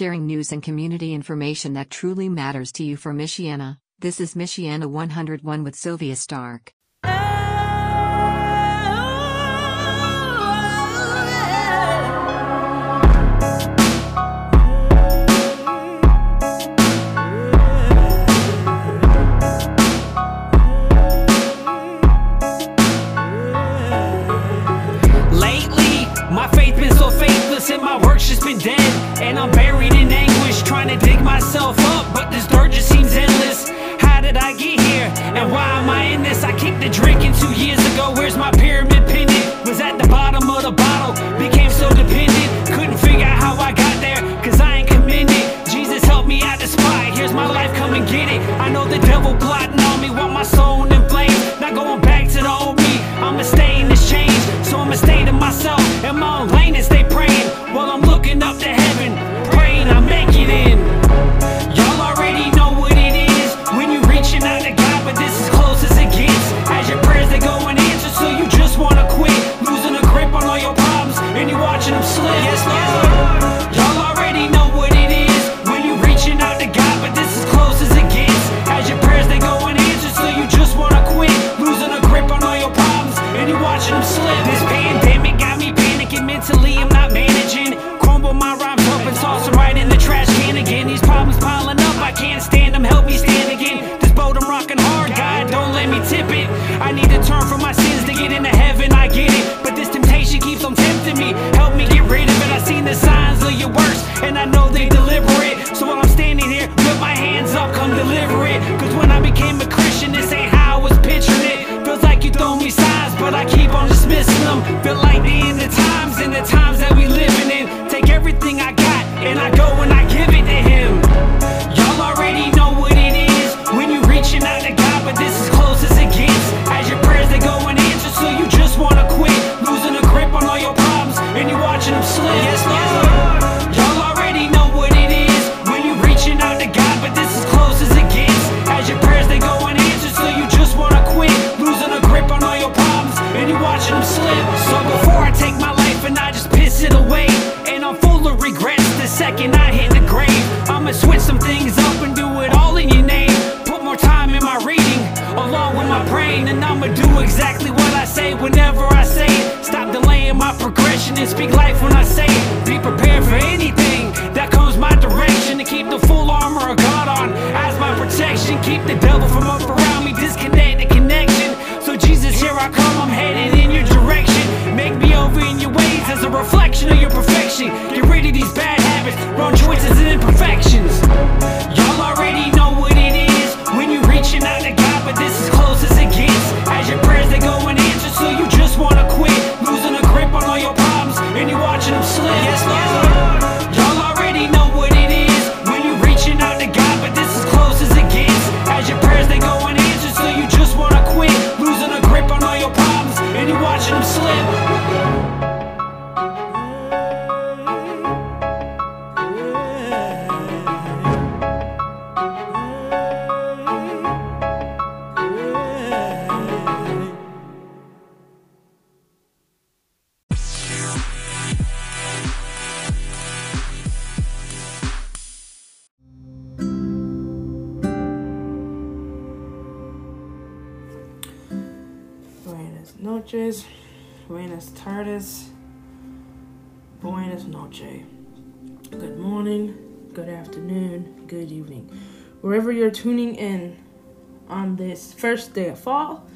sharing news and community information that truly matters to you from Michiana. This is Michiana 101 with Sylvia Stark. noches, buenas tardes, buenas noches. Good morning, good afternoon, good evening. Wherever you're tuning in on this first day of fall,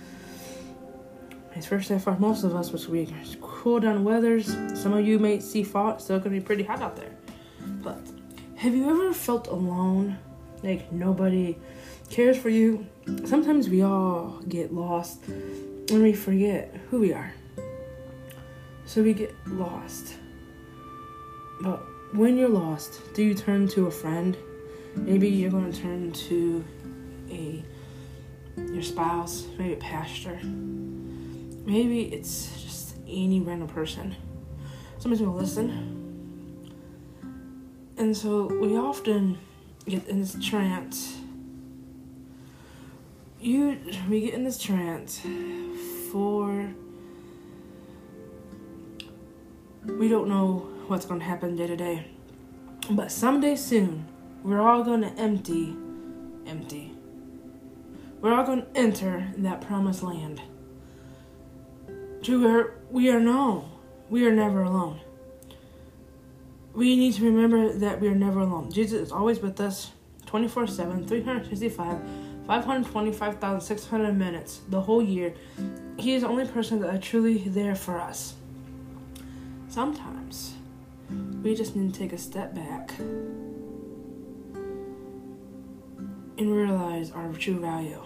it's first day of fall, most of us was week. Cool down weathers. Some of you may see fall, it's still gonna be pretty hot out there. But have you ever felt alone? Like nobody cares for you? Sometimes we all get lost and we forget who we are. So we get lost. But when you're lost, do you turn to a friend? Maybe you're going to turn to a your spouse, maybe a pastor. Maybe it's just any random person. Somebody's going to listen. And so we often get in this trance you we get in this trance for we don't know what's going to happen day to day. But someday soon we're all going to empty empty. We're all going to enter that promised land. To where we are known. We are never alone. We need to remember that we are never alone. Jesus is always with us 24 7 365 525,600 minutes, the whole year. He is the only person that is truly there for us. Sometimes we just need to take a step back and realize our true value.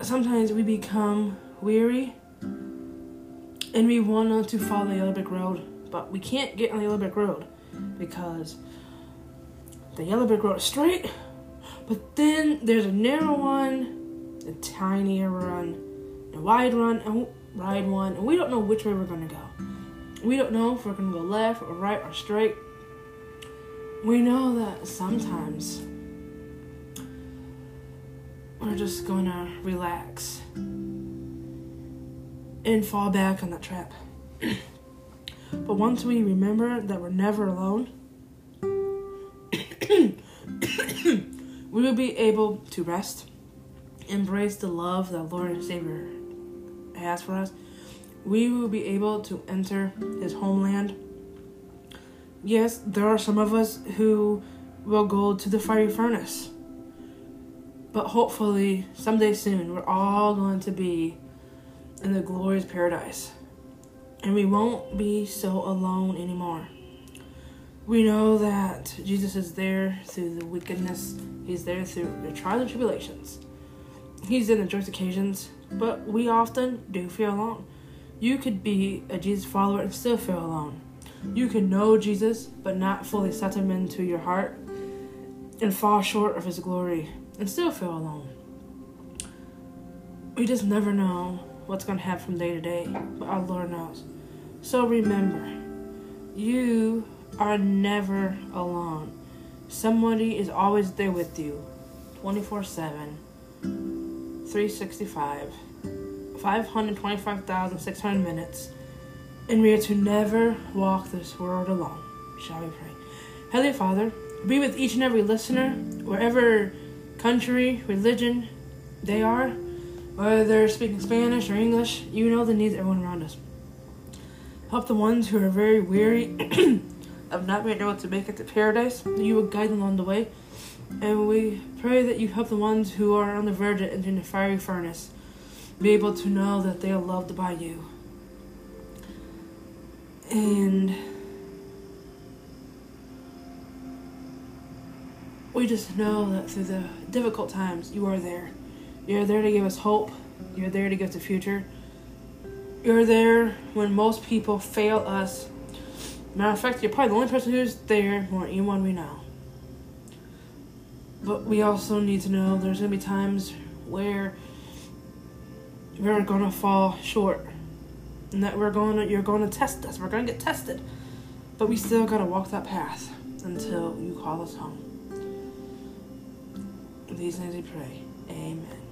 Sometimes we become weary and we want to follow the yellow brick road, but we can't get on the yellow brick road because the yellow brick road is straight, but then there's a narrow one, a tinier run, a wide run, and wide one, and we don't know which way we're gonna go. We don't know if we're gonna go left or right or straight. We know that sometimes we're just gonna relax and fall back on that trap. but once we remember that we're never alone, we will be able to rest, embrace the love that Lord and Savior has for us. We will be able to enter His homeland. Yes, there are some of us who will go to the fiery furnace. But hopefully, someday soon, we're all going to be in the glorious paradise. And we won't be so alone anymore. We know that Jesus is there through the wickedness, He's there through the trials and tribulations. He's in the joyous occasions, but we often do feel alone. You could be a Jesus follower and still feel alone. You could know Jesus, but not fully set him into your heart and fall short of his glory and still feel alone. We just never know what's going to happen from day to day, but our Lord knows. So remember, you are never alone. Somebody is always there with you 24 7, 365, 525,600 minutes. And we are to never walk this world alone. Shall we pray? Heavenly Father, be with each and every listener, wherever country, religion they are, whether they're speaking Spanish or English, you know the needs of everyone around us. Help the ones who are very weary of not being able to make it to paradise, you will guide them along the way. And we pray that you help the ones who are on the verge of entering the fiery furnace be able to know that they are loved by you. And we just know that through the difficult times, you are there. You're there to give us hope. You're there to give us a future. You're there when most people fail us. Matter of fact, you're probably the only person who's there more than anyone we know. But we also need to know there's going to be times where we're going to fall short. And that we're going to, you're going to test us. We're going to get tested. But we still got to walk that path until you call us home. These names we pray. Amen.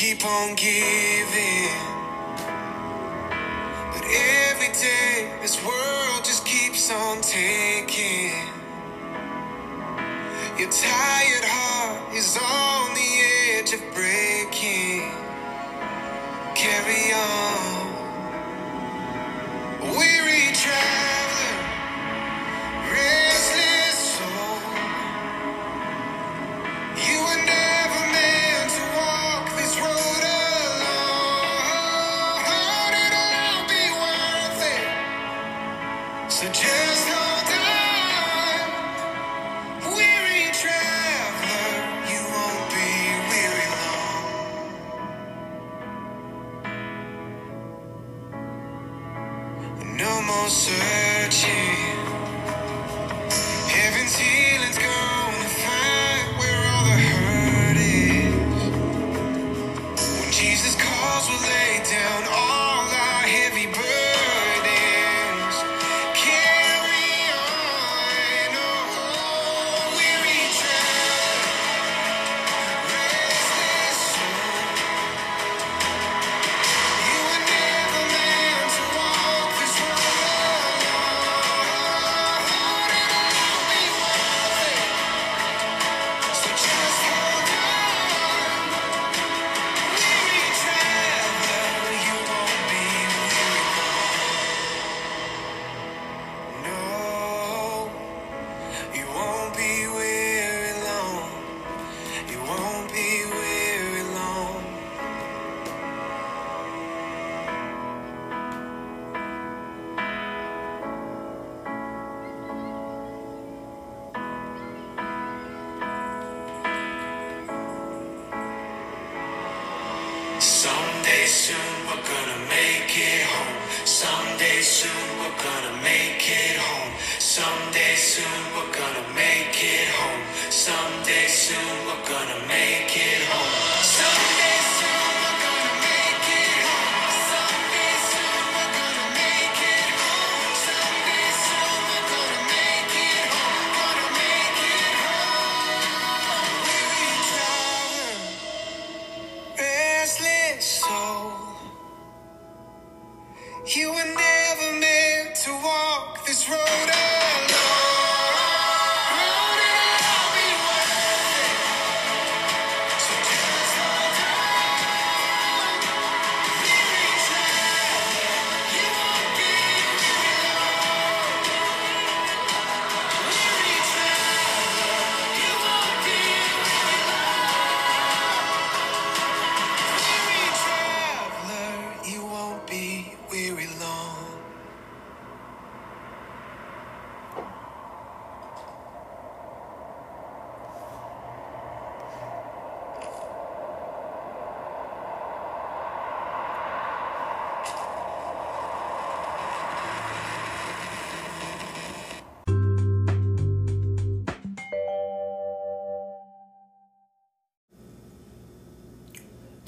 Keep on giving. But every day, this world just keeps on taking. You're tired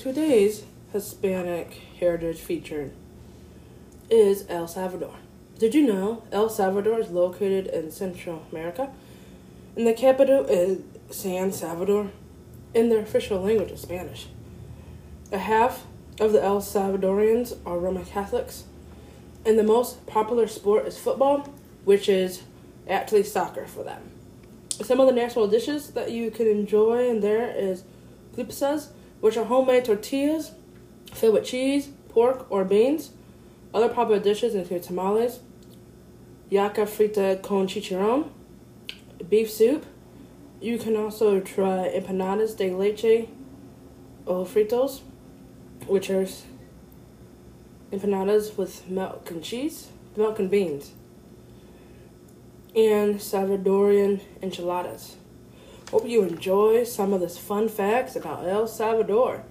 Today's Hispanic heritage feature is El Salvador. Did you know El Salvador is located in Central America? And the capital is San Salvador, and their official language is Spanish. A half of the El Salvadorians are Roman Catholics, and the most popular sport is football, which is actually soccer for them. Some of the national dishes that you can enjoy in there is glipsas, which are homemade tortillas filled with cheese, pork, or beans. Other popular dishes include tamales, yuca frita con chicharron, beef soup. You can also try empanadas de leche o fritos, which are empanadas with milk and cheese, milk and beans, and Salvadorian enchiladas. Hope you enjoy some of this fun facts about El Salvador.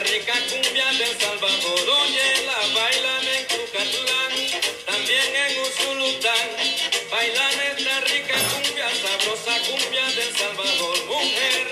rica cumbia del Salvador, oye, la bailan en Cucatlán, también en Usulután, bailan esta rica cumbia, sabrosa cumbia del Salvador, mujer.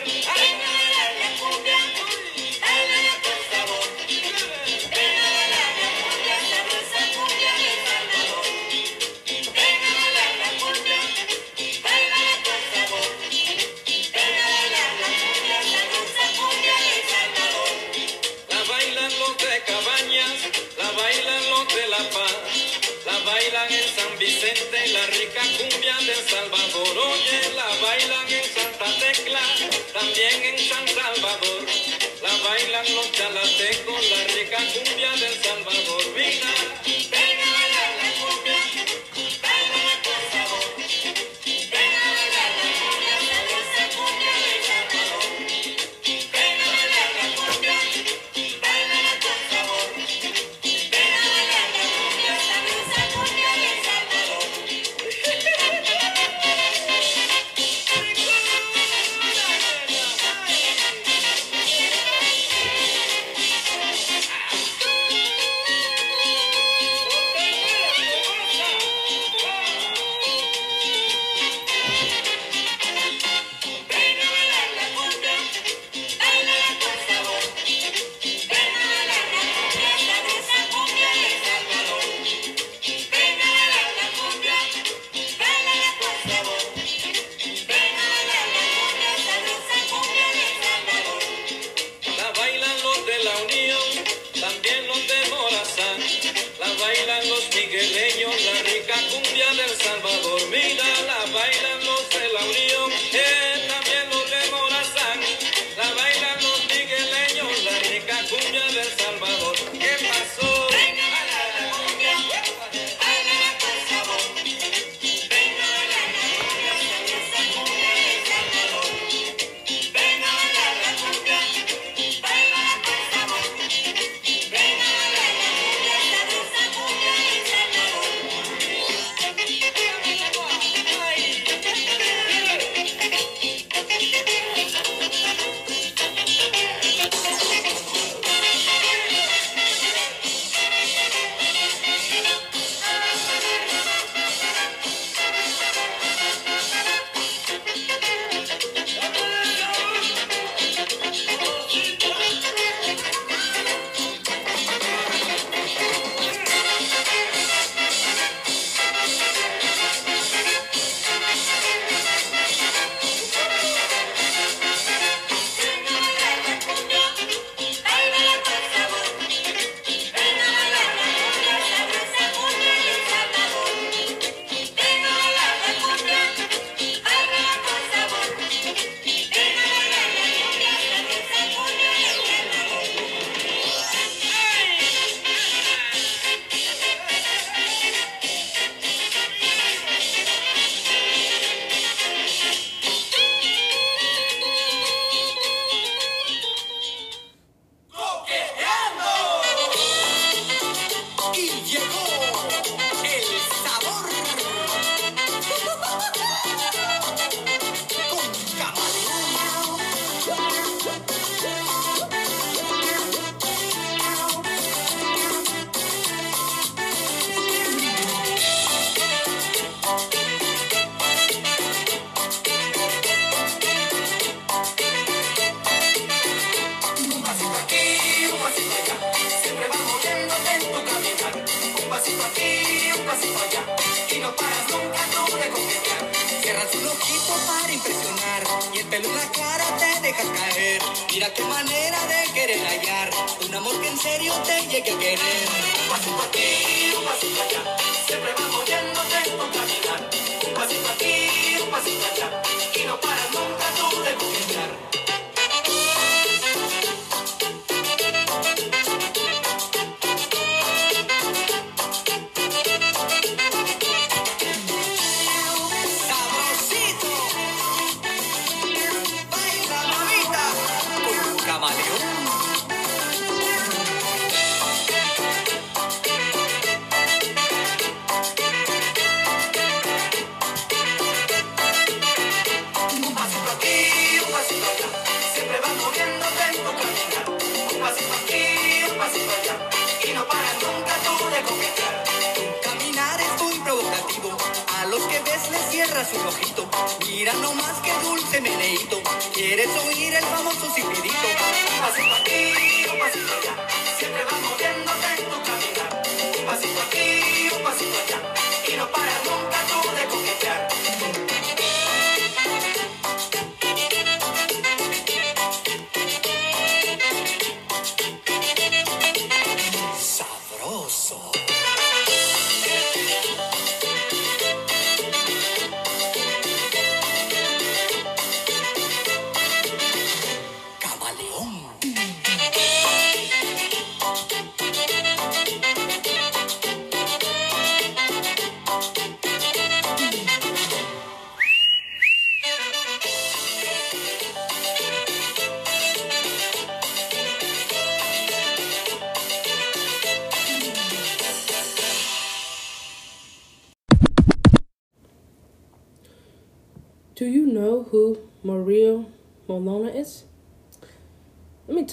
Cierras un ojito. Mira nomás que dulce meneíto, quieres oír el famoso silbidito. Un pasito aquí, un pasito allá, siempre vas moviéndote en tu caminar. Un pasito aquí, un pasito allá, y no paras nunca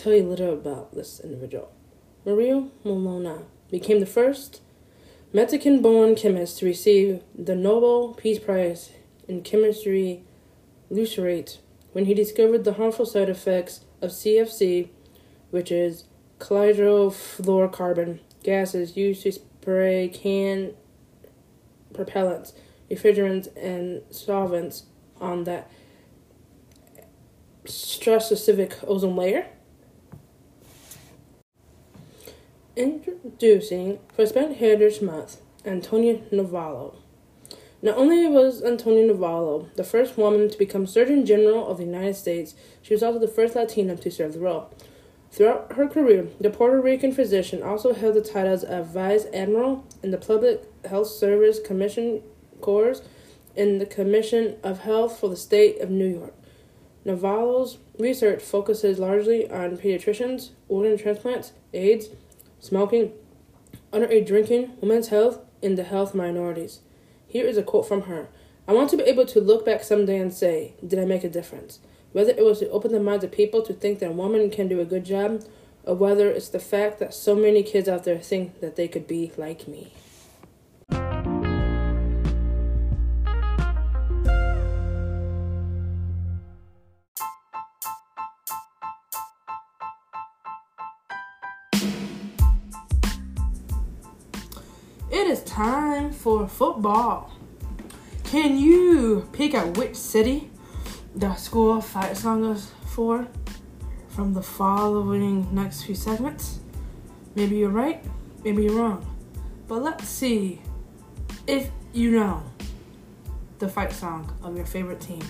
tell you a little about this individual. Mario Molina became the first Mexican born chemist to receive the Nobel Peace Prize in Chemistry Lucerate when he discovered the harmful side effects of CFC, which is chlorofluorocarbon gases used to spray can propellants, refrigerants, and solvents on that stratospheric ozone layer. Introducing for Spent Heritage Month, Antonia Novello. Not only was Antonia Novello the first woman to become Surgeon General of the United States, she was also the first Latina to serve the role. Throughout her career, the Puerto Rican physician also held the titles of Vice Admiral in the Public Health Service Commission Corps and the Commission of Health for the State of New York. Novello's research focuses largely on pediatricians, organ transplants, AIDS, smoking, underage drinking, women's health, and the health minorities. Here is a quote from her I want to be able to look back someday and say, Did I make a difference? Whether it was to open the minds of people to think that a woman can do a good job, or whether it's the fact that so many kids out there think that they could be like me. time for football. Can you pick out which city the school fight song is for from the following next few segments? Maybe you're right, maybe you're wrong. But let's see if you know the fight song of your favorite team.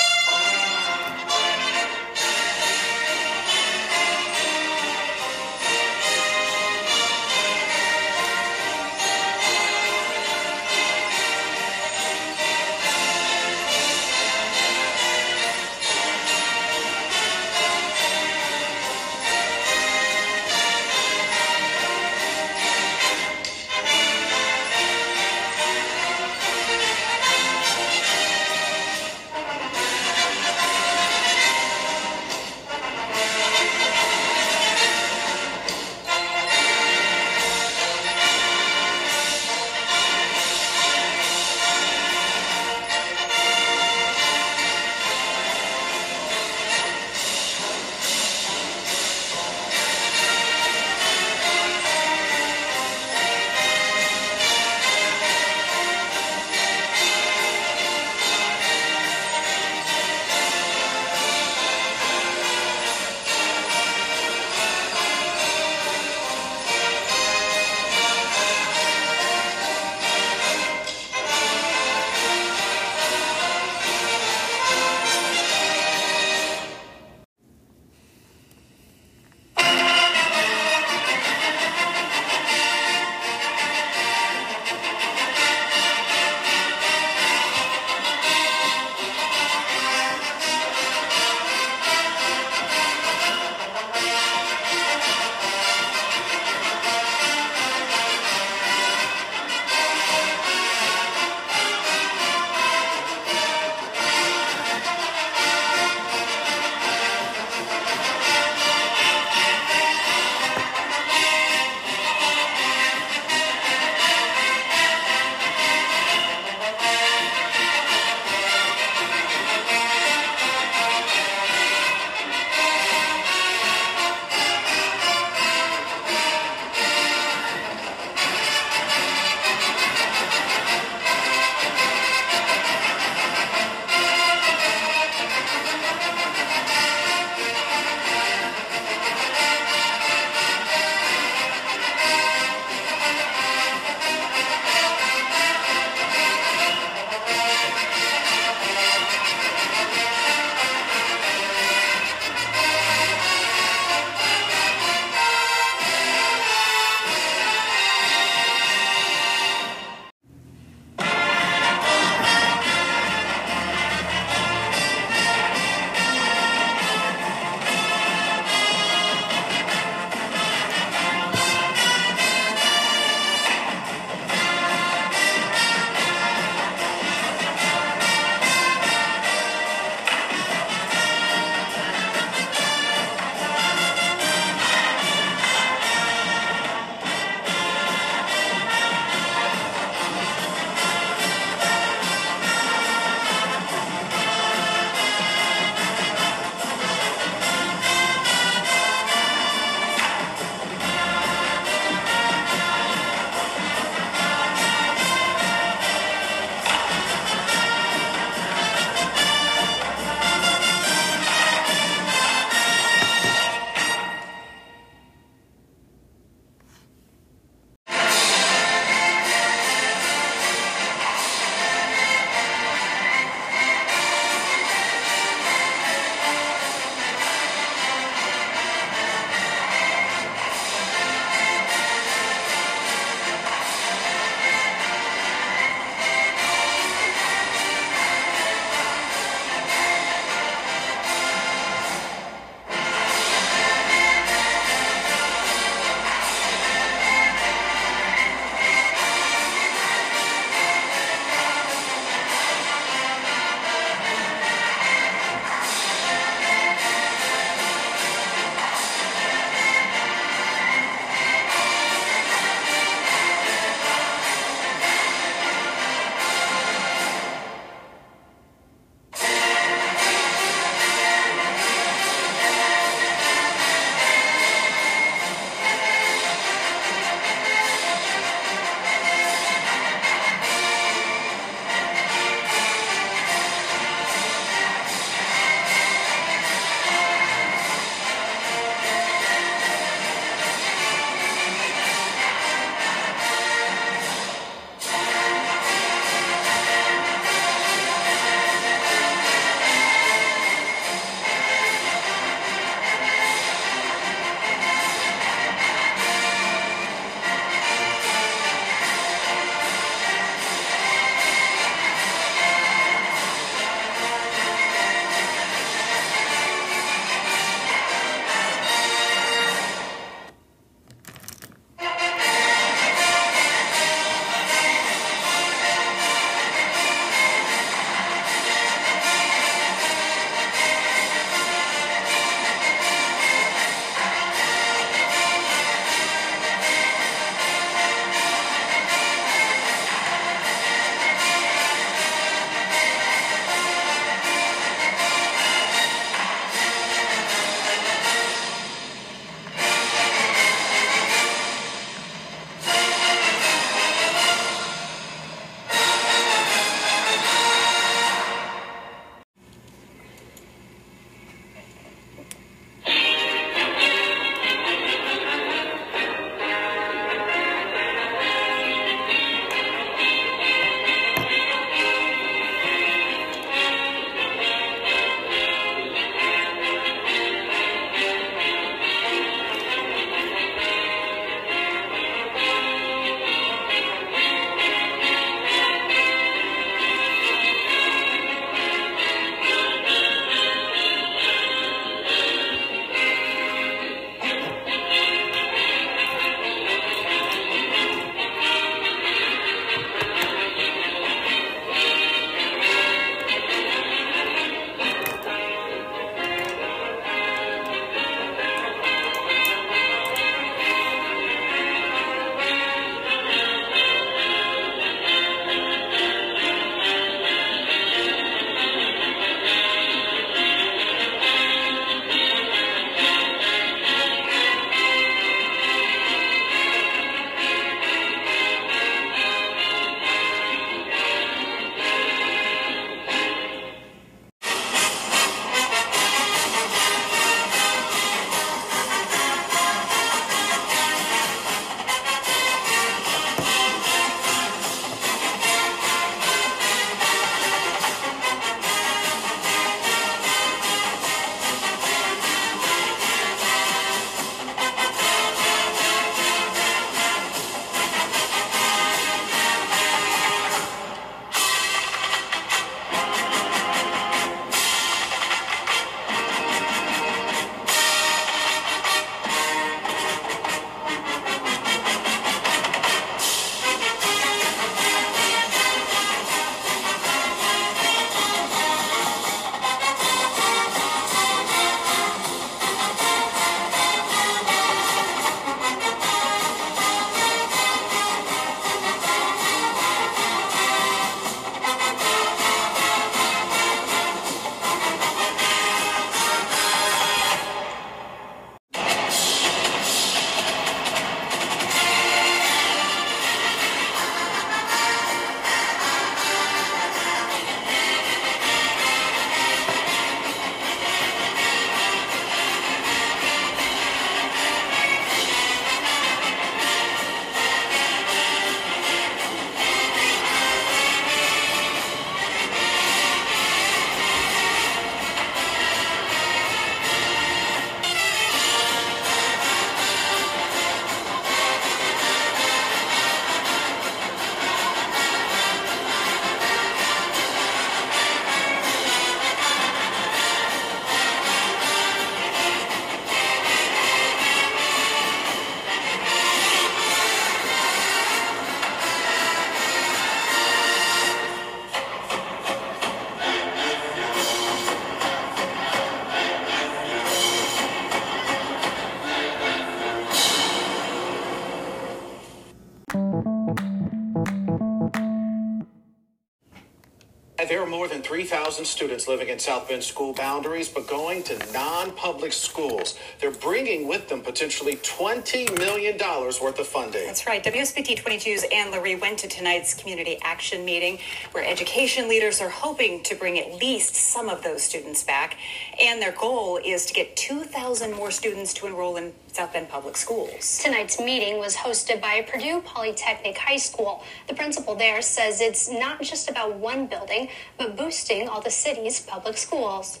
More than 3,000 students living in South Bend school boundaries, but going to non public schools. They're bringing with them potentially $20 million worth of funding. That's right. WSBT 22's Anne Lurie went to tonight's community action meeting where education leaders are hoping to bring at least some of those students back. And their goal is to get 2,000 more students to enroll in South Bend Public Schools. Tonight's meeting was hosted by Purdue Polytechnic High School. The principal there says it's not just about one building, but boosting all the city's public schools.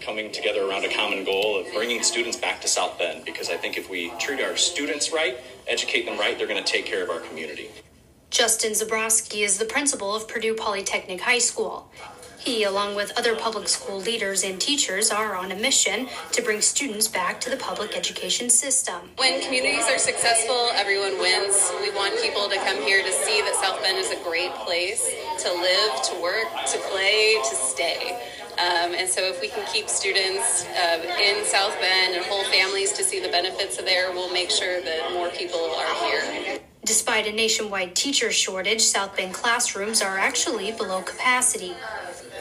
coming together around a common goal of bringing students back to South Bend because I think if we treat our students right, educate them right, they're going to take care of our community. Justin Zabrowski is the principal of Purdue Polytechnic High School. He, along with other public school leaders and teachers, are on a mission to bring students back to the public education system. When communities are successful, everyone wins. We want people to come here to see that South Bend is a great place to live, to work, to play, to stay. Um, and so, if we can keep students uh, in South Bend and whole families to see the benefits of there, we'll make sure that more people are here. Despite a nationwide teacher shortage, South Bend classrooms are actually below capacity.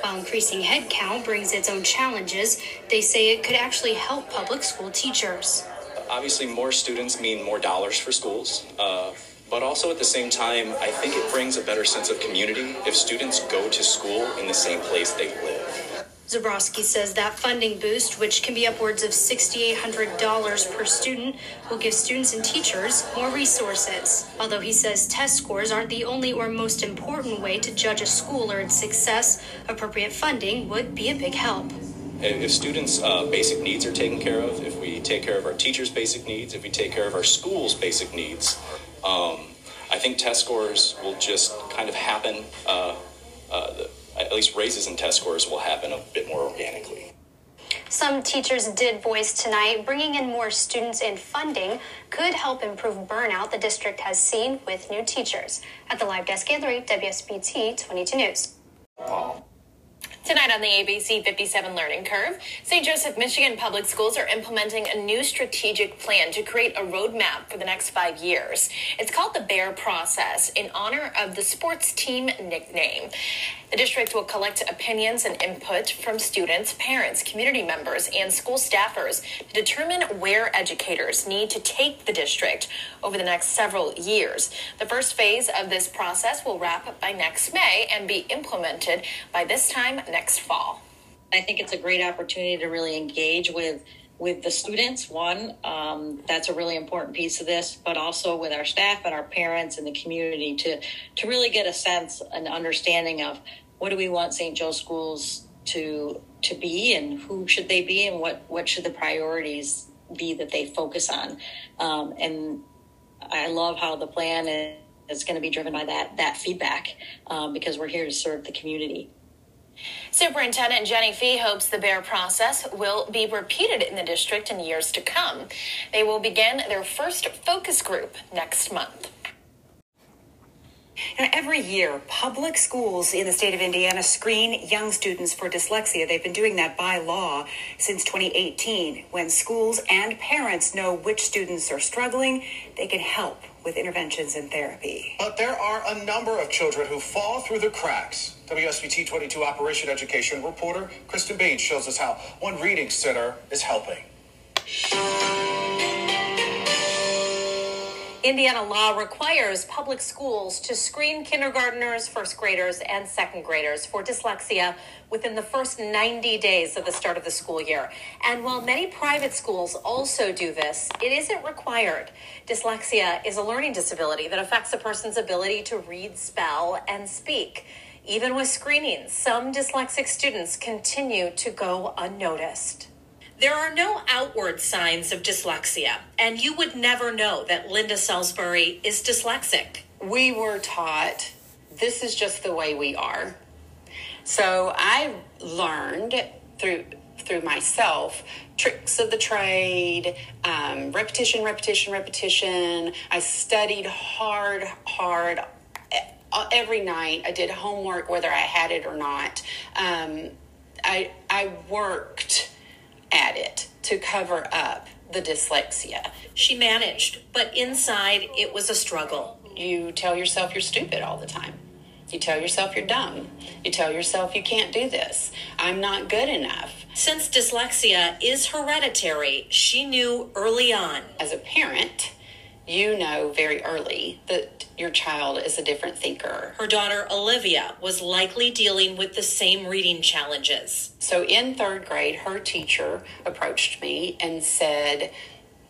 While increasing headcount brings its own challenges, they say it could actually help public school teachers. Obviously, more students mean more dollars for schools. Uh, but also at the same time, I think it brings a better sense of community if students go to school in the same place they live. Zabrowski says that funding boost, which can be upwards of $6,800 per student, will give students and teachers more resources. Although he says test scores aren't the only or most important way to judge a school or its success, appropriate funding would be a big help. If students' uh, basic needs are taken care of, if we take care of our teachers' basic needs, if we take care of our schools' basic needs, um, I think test scores will just kind of happen. Uh, uh, at least raises in test scores will happen a bit more organically. Some teachers did voice tonight bringing in more students and funding could help improve burnout the district has seen with new teachers. At the live desk gallery, WSBT 22 News. Tonight on the ABC 57 Learning Curve, St. Joseph Michigan Public Schools are implementing a new strategic plan to create a roadmap for the next five years. It's called the BEAR process in honor of the sports team nickname. The district will collect opinions and input from students, parents, community members, and school staffers to determine where educators need to take the district over the next several years. The first phase of this process will wrap up by next May and be implemented by this time next fall. I think it's a great opportunity to really engage with with the students. One, um, that's a really important piece of this, but also with our staff and our parents and the community to to really get a sense, an understanding of what do we want St. Joe schools to to be, and who should they be, and what what should the priorities be that they focus on. Um, and I love how the plan is, is going to be driven by that that feedback um, because we're here to serve the community. Superintendent Jenny Fee hopes the BEAR process will be repeated in the district in years to come. They will begin their first focus group next month. Now, every year, public schools in the state of Indiana screen young students for dyslexia. They've been doing that by law since 2018. When schools and parents know which students are struggling, they can help with interventions and therapy. But there are a number of children who fall through the cracks. WSBT 22 Operation Education reporter Kristen Baines shows us how one reading center is helping. Indiana law requires public schools to screen kindergarteners, first graders, and second graders for dyslexia within the first 90 days of the start of the school year. And while many private schools also do this, it isn't required. Dyslexia is a learning disability that affects a person's ability to read, spell, and speak. Even with screenings, some dyslexic students continue to go unnoticed. There are no outward signs of dyslexia, and you would never know that Linda Salisbury is dyslexic. We were taught this is just the way we are. So I learned through through myself tricks of the trade, um, repetition, repetition, repetition. I studied hard, hard every night. I did homework whether I had it or not. Um, I I worked at it to cover up the dyslexia. She managed, but inside it was a struggle. You tell yourself you're stupid all the time. You tell yourself you're dumb. You tell yourself you can't do this. I'm not good enough. Since dyslexia is hereditary, she knew early on. As a parent, you know very early that your child is a different thinker. Her daughter Olivia was likely dealing with the same reading challenges. So in third grade, her teacher approached me and said,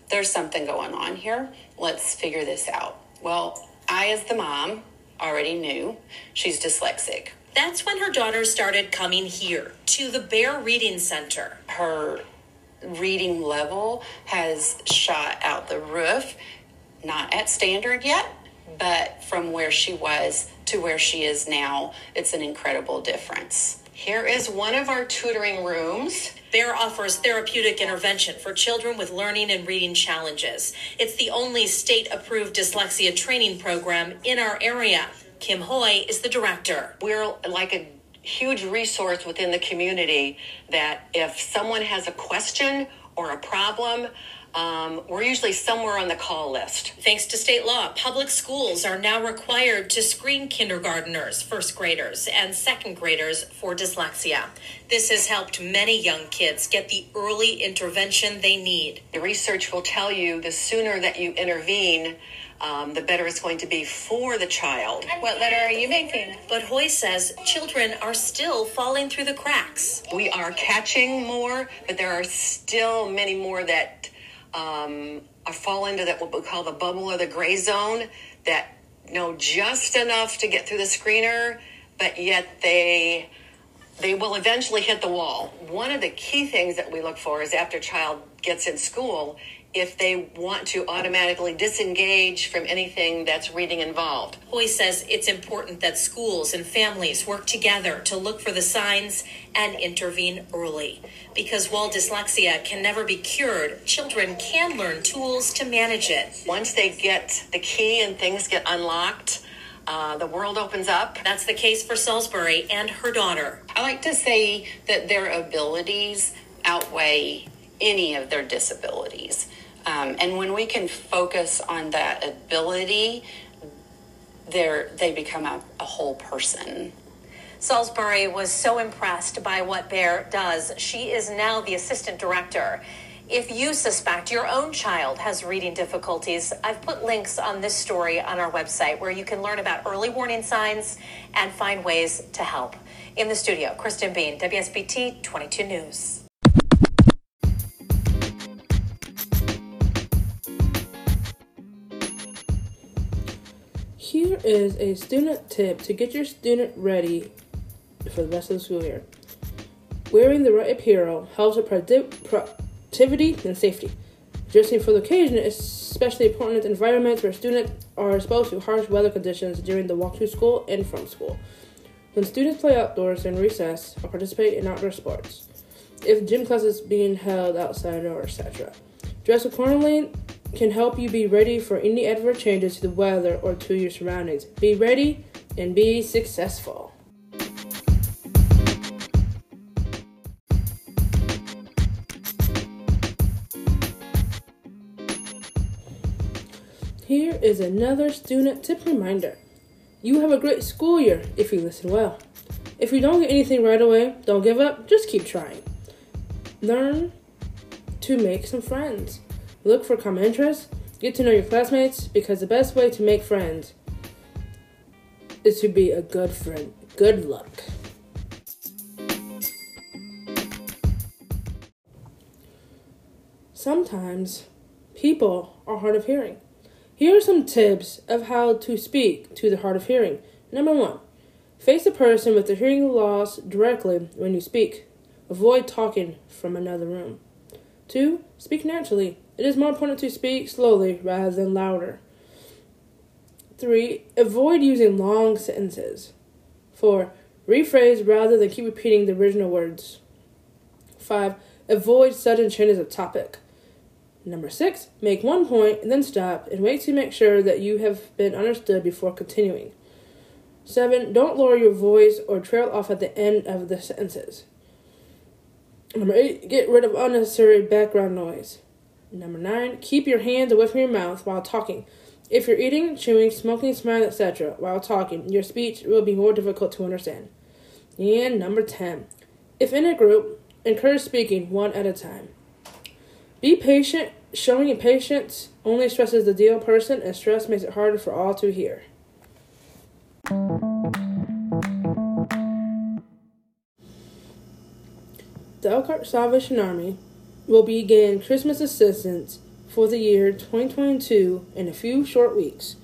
There's something going on here. Let's figure this out. Well, I, as the mom, already knew she's dyslexic. That's when her daughter started coming here to the Bear Reading Center. Her reading level has shot out the roof, not at standard yet, but from where she was to where she is now, it's an incredible difference. Here is one of our tutoring rooms. Bear offers therapeutic intervention for children with learning and reading challenges. It's the only state approved dyslexia training program in our area. Kim Hoy is the director. We're like a huge resource within the community that if someone has a question or a problem, um, we're usually somewhere on the call list. Thanks to state law, public schools are now required to screen kindergarteners, first graders, and second graders for dyslexia. This has helped many young kids get the early intervention they need. The research will tell you the sooner that you intervene, um, the better it's going to be for the child. What letter are you making? But Hoy says children are still falling through the cracks. We are catching more, but there are still many more that um, are fall into that what we call the bubble or the gray zone that know just enough to get through the screener, but yet they they will eventually hit the wall. One of the key things that we look for is after child gets in school, if they want to automatically disengage from anything that's reading involved. Hoy says it's important that schools and families work together to look for the signs and intervene early. Because while dyslexia can never be cured, children can learn tools to manage it. Once they get the key and things get unlocked, uh, the world opens up. That's the case for Salisbury and her daughter. I like to say that their abilities outweigh any of their disabilities. Um, and when we can focus on that ability, they're, they become a, a whole person. Salisbury was so impressed by what Bear does. She is now the assistant director. If you suspect your own child has reading difficulties, I've put links on this story on our website where you can learn about early warning signs and find ways to help. In the studio, Kristen Bean, WSBT 22 News. Here is a student tip to get your student ready for the rest of the school year. Wearing the right apparel helps with produ- productivity and safety. Dressing for the occasion is especially important in environments where students are exposed to harsh weather conditions during the walk to school and from school. When students play outdoors in recess or participate in outdoor sports, if gym class is being held outside or etc. Dress accordingly can help you be ready for any adverse changes to the weather or to your surroundings. Be ready and be successful. Here is another student tip reminder. You have a great school year if you listen well. If you don't get anything right away, don't give up, just keep trying. Learn to make some friends. Look for common interests, get to know your classmates because the best way to make friends is to be a good friend. Good luck. Sometimes people are hard of hearing. Here are some tips of how to speak to the hard of hearing. Number one, face the person with the hearing loss directly when you speak. Avoid talking from another room. Two, speak naturally. It is more important to speak slowly rather than louder. Three, avoid using long sentences. Four, rephrase rather than keep repeating the original words. Five, avoid sudden changes of topic. Number six, make one point and then stop and wait to make sure that you have been understood before continuing. Seven, don't lower your voice or trail off at the end of the sentences. Number eight, get rid of unnecessary background noise. Number nine, keep your hands away from your mouth while talking. If you're eating, chewing, smoking, smiling, etc., while talking, your speech will be more difficult to understand. And number 10. If in a group, encourage speaking one at a time. Be patient. Showing patience only stresses the deal person, and stress makes it harder for all to hear. The Elkhart Salvation Army will begin Christmas assistance for the year 2022 in a few short weeks.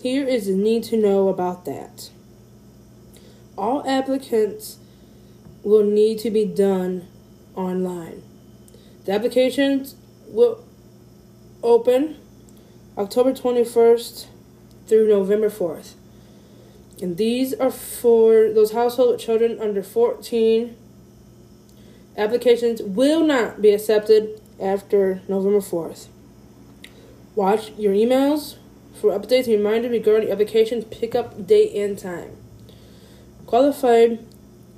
Here is the need to know about that. All applicants will need to be done online. The applications will open October 21st through November 4th. And these are for those households with children under 14. Applications will not be accepted after November 4th. Watch your emails for updates and reminders regarding application pickup date and time. Qualified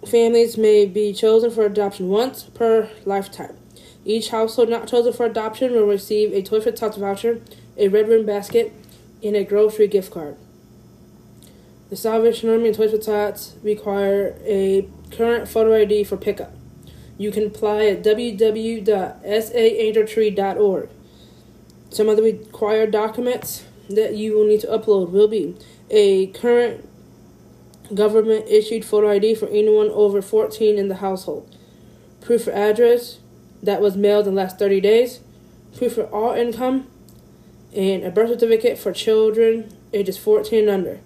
families may be chosen for adoption once per lifetime. Each household not chosen for adoption will receive a toy for Tots voucher, a Red Ribbon basket, and a grocery gift card. The Salvation Army and Toys for Tots require a current photo ID for pickup. You can apply at www.saangeltree.org. Some of the required documents that you will need to upload will be a current government issued photo ID for anyone over 14 in the household, proof of address that was mailed in the last 30 days, proof of all income, and a birth certificate for children ages 14 and under.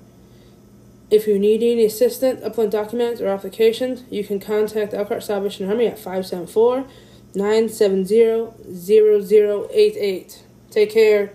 If you need any assistance uploading documents or applications, you can contact Elkhart Salvation Army at 574 970 0088. Take care.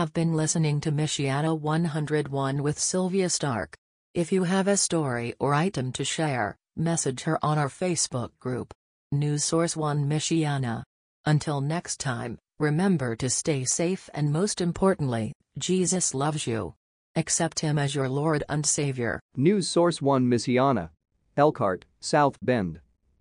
Have been listening to Michiana 101 with Sylvia Stark. If you have a story or item to share, message her on our Facebook group. News Source 1 Michiana. Until next time, remember to stay safe and most importantly, Jesus loves you. Accept Him as your Lord and Savior. News Source 1 Michiana. Elkhart, South Bend.